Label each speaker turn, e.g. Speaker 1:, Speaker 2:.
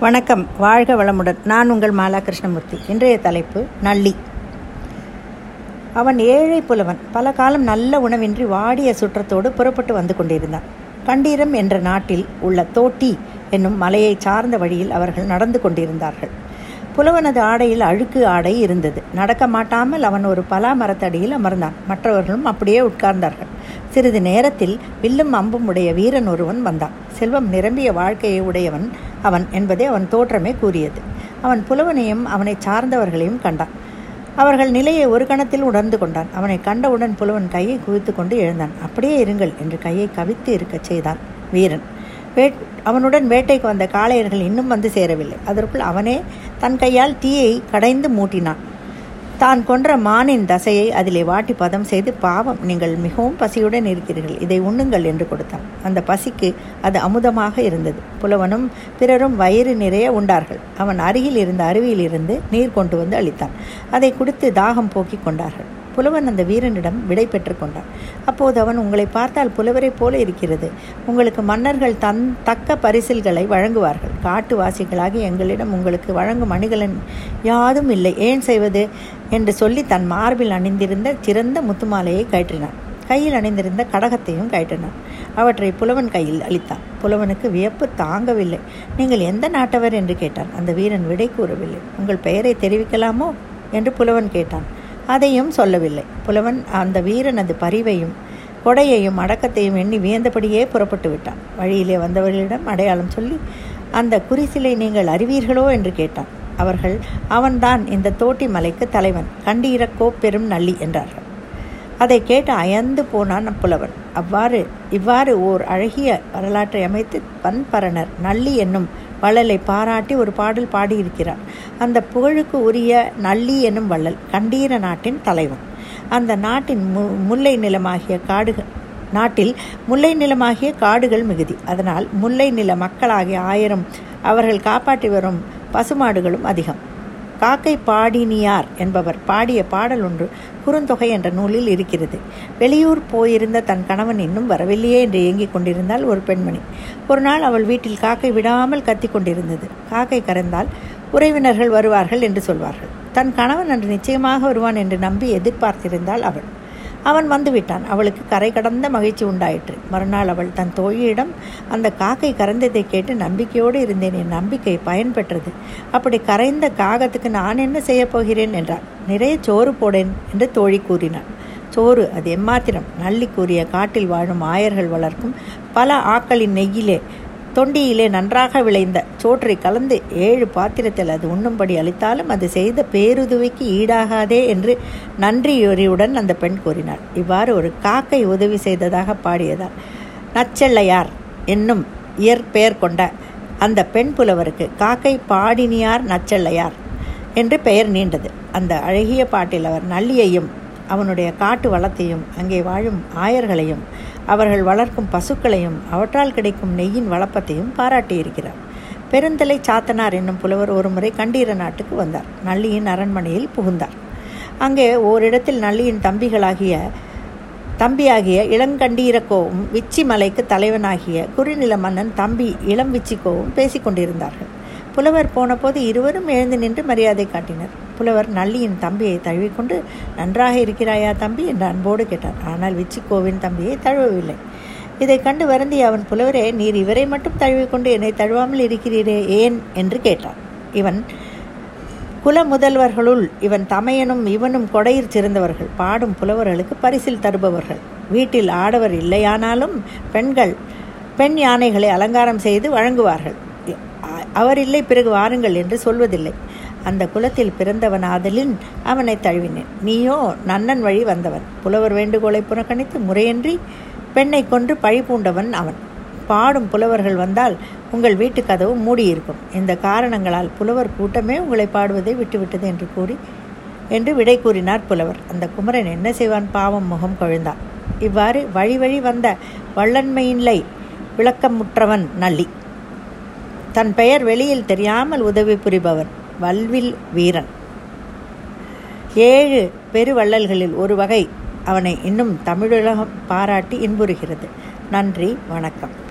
Speaker 1: வணக்கம். வாழ்க வளமுடன். நான் உங்கள் மாலா கிருஷ்ணமூர்த்தி இன்றைய தலைப்பு நள்ளி அவன் ஏழை புலவன். பல காலம் நல்ல உணவின்றி வாடிய சுற்றத்தோடு புறப்பட்டு வந்து கொண்டிருந்தான். கண்டீரம் என்ற நாட்டில் உள்ள தோட்டி என்னும் மலையை சார்ந்த வழியில் அவர்கள் நடந்து கொண்டிருந்தார்கள். புலவனது ஆடையில் அழுக்கு ஆடை இருந்தது. நடக்க மாட்டாமல் அவன் ஒரு பலா மரத்தடியில் அமர்ந்தான். மற்றவர்களும் அப்படியே உட்கார்ந்தார்கள். சிறிது நேரத்தில் வில்லும் அம்பும் உடைய வீரன் ஒருவன் வந்தான். செல்வம் நிரம்பிய வாழ்க்கையை உடையவன் அவன் என்பதே அவன் தோற்றமே கூறியது. அவன் புலவனையும் அவனை சார்ந்தவர்களையும் கண்டான். அவர்கள் நிலையை ஒரு கணத்தில் உணர்ந்து கொண்டான். அவனை கண்டவுடன் புலவன் கையை குவித்து கொண்டு எழுந்தான். அப்படியே இருங்கள் என்று கையை கவித்து இருக்கச் செய்தான் வீரன். வேட் அவனுடன் வேட்டைக்கு வந்த காளையர்கள் இன்னும் வந்து சேரவில்லை. அதற்குள் அவனே தன் கையால் தீயை கடைந்து மூட்டினான். தான் கொன்ற மானின் தசையை அதிலே வாட்டி பதம் செய்து பாவம் நீங்கள் மிகவும் பசியுடன் இருக்கிறீர்கள். இதை உண்ணுங்கள் என்று கொடுத்தான். அந்த பசிக்கு அது அமுதமாக இருந்தது. புலவனும் பிறரும் வயிறு நிறைய உண்டார்கள். அவன் அருகில் இருந்த அருவியில் இருந்து நீர் கொண்டு வந்து அளித்தான். அதை குடித்து தாகம் போக்கிக் கொண்டார்கள். புலவன் அந்த வீரனிடம் விடை பெற்றுக்கொண்டான் அப்போது அவன் உங்களை பார்த்தால் புலவரை போல இருக்கிறது. உங்களுக்கு மன்னர்கள் தன் தக்க பரிசில்களை வழங்குவார்கள். காட்டுவாசிகளாகி எங்களிடம் உங்களுக்கு வழங்கும் அணிகலன் யாதும் இல்லை. ஏன் செய்வது? என்று சொல்லி தன் மார்பில் அணிந்திருந்த சிறந்த முத்துமாலையை கயற்றினான். கையில் அணிந்திருந்த கடகத்தையும் கயிற்றினான். அவற்றை புலவன் கையில் அளித்தான். புலவனுக்கு வியப்பு தாங்கவில்லை. நீங்கள் எந்த நாட்டவர்? என்று கேட்டான். அந்த வீரன் விடை கூறவில்லை. உங்கள் பெயரை தெரிவிக்கலாமோ? என்று புலவன் கேட்டான். அதையும் சொல்லவில்லை. புலவன் அந்த வீரனது பரிவையும் கொடையையும் அடக்கத்தையும் எண்ணி வியந்தபடியே புறப்பட்டு விட்டான். வழியிலே வந்தவர்களிடம் அடையாளம் சொல்லி அந்த குறிசிலை நீங்கள் அறிவீர்களோ என்று கேட்டான். அவர்கள் அவன்தான் இந்த தோட்டி மலைக்கு தலைவன். கண்டீரக்கோ பெரும் நள்ளி என்றார்கள். அதை கேட்டு அயந்து போனான் புலவன். அவ்வாறு இவ்வாறு ஓர் அழகிய வரலாற்றை அமைத்து பண்பரணர் நள்ளி என்னும் வள்ளலை பாராட்டி ஒரு பாடல் பாடியிருக்கிறார். அந்த புகழுக்கு உரிய நள்ளி என்னும் வள்ளல் கண்டீர நாட்டின் தலைவன். அந்த நாட்டின் மு முல்லை நிலமாகிய காடுகள் நாட்டில் முல்லை நிலமாகிய காடுகள் மிகுதி. அதனால் முல்லை நில மக்களாகிய ஆயிரம் அவர்கள் காப்பாற்றி வரும் பசுமாடுகளும் அதிகம். காக்கை பாடினியார் என்பவர் பாடிய பாடல் ஒன்று குறுந்தொகை என்ற நூலில் இருக்கிறது. வெளியூர் போயிருந்த தன் கணவன் இன்னும் வரவில்லையே என்று ஏங்கிக் கொண்டிருந்தால் ஒரு பெண்மணி. ஒரு நாள் அவள் வீட்டில் காக்கை விடாமல் கத்தி கொண்டிருந்தது. காக்கை கறந்தால் உறவினர்கள் வருவார்கள் என்று சொல்வார்கள். தன் கணவன் அன்று நிச்சயமாக வருவான் என்று நம்பி எதிர்பார்த்திருந்தாள் அவள். அவன் வந்துவிட்டான். அவளுக்கு கரை கடந்த மகிழ்ச்சி உண்டாயிற்று. மறுநாள் அவள் தன் தோழியிடம் அந்த காக்கை கரைந்ததை கேட்டு நம்பிக்கையோடு இருந்தேன். என் நம்பிக்கை பயன்பெற்றது. அப்படி கரைந்த காகத்துக்கு நான் என்ன செய்யப் போகிறேன்? என்றார் நிறைய சோறு போடேன் என்று தோழி கூறினாள். சோறு அது எம்மாத்திரம்? நள்ளி கூறிய காட்டில் வாழும் ஆயர்கள் வளர்க்கும் பல ஆக்களின் நெய்யிலே தொண்டியிலே நன்றாக விளைந்த சோற்றை கலந்து ஏழு பாத்திரத்தில் அது உண்ணும்படி அளித்தாலும் அது செய்த பேருதவிக்கு ஈடாகாதே என்று நன்றியுரியுடன் அந்த பெண் கூறினாள். இவ்வாறு ஒரு காக்கை உதவி செய்ததாக பாடியதால் நச்செல்லையார் என்னும் இயற்பெயர் கொண்ட அந்த பெண் புலவருக்கு காக்கை பாடினியார் நச்செல்லையார் என்று பெயர் நீண்டது. அந்த அழகிய பாட்டில் அவர் நல்லியையும் அவனுடைய காட்டு வளத்தையும் அங்கே வாழும் ஆயர்களையும் அவர்கள் வளர்க்கும் பசுக்களையும் அவற்றால் கிடைக்கும் நெய்யின் வளப்பத்தையும் பாராட்டியிருக்கிறார் பெருந்தலை சாத்தனார் என்னும் புலவர் ஒருமுறை கண்டீர நாட்டுக்கு வந்தார். நள்ளியின் அரண்மனையில் புகுந்தார். அங்கே ஓரிடத்தில் நள்ளியின் தம்பிகளாகிய தம்பியாகிய இளங்கண்டீரக்கோவும் விச்சி மலைக்கு தலைவனாகிய குறுநில மன்னன் தம்பி இளம் விச்சிக்கோவும் பேசிக்கொண்டிருந்தார்கள். புலவர் போனபோது இருவரும் எழுந்து நின்று மரியாதை காட்டினர். புலவர் நள்ளியின் தம்பியை தழுவிக்கொண்டு நன்றாக இருக்கிறாயா தம்பி? என்று அன்போடு கேட்டார். ஆனால் விச்சிக்கோவின் தம்பியை தழுவவில்லை. இதை கண்டு வருந்தி அவன் புலவரே நீர் இவரை மட்டும் தழுவிக்கொண்டு என்னை தழுவாமல் இருக்கிறீரே ஏன்? என்று கேட்டான். இவன் குல முதல்வர்களுள் இவன் தமையனும் இவனும் கொடையில் சிறந்தவர்கள். பாடும் புலவர்களுக்கு பரிசில் தருபவர்கள். வீட்டில் ஆடவர் இல்லையானாலும் பெண்கள் பெண் யானைகளை அலங்காரம் செய்து வழங்குவார்கள். அவர் இல்லை பிறகு வாருங்கள் என்று சொல்வதில்லை. அந்த குலத்தில் பிறந்தவன் ஆதலின் அவனை தழுவினேன். நீயோ நன்னன் வழி வந்தவன். புலவர் வேண்டுகோளை புறக்கணித்து முறையின்றி பெண்ணை கொன்று பழி பூண்டவன் அவன். பாடும் புலவர்கள் வந்தால் உங்கள் வீட்டு கதவு மூடியிருக்கும். இந்த காரணங்களால் புலவர் கூட்டமே உங்களை பாடுவதை விட்டுவிட்டது என்று கூறி என்று விடை கூறினார் புலவர். அந்த குமரன் என்ன செய்வான்? பாவம் முகம் கொழுந்தான் இவ்வாறு வழி வழி வந்த வள்ளன்மையின்லை விளக்கமுற்றவன் நள்ளி தன் பெயர் வெளியில் தெரியாமல் உதவி புரிபவன். வல்வில் வீரன். ஏழு பெருவள்ளல்களில் ஒரு வகை அவனை இன்னும் தமிழுலகம் பாராட்டி இன்புறுகிறது. நன்றி வணக்கம்.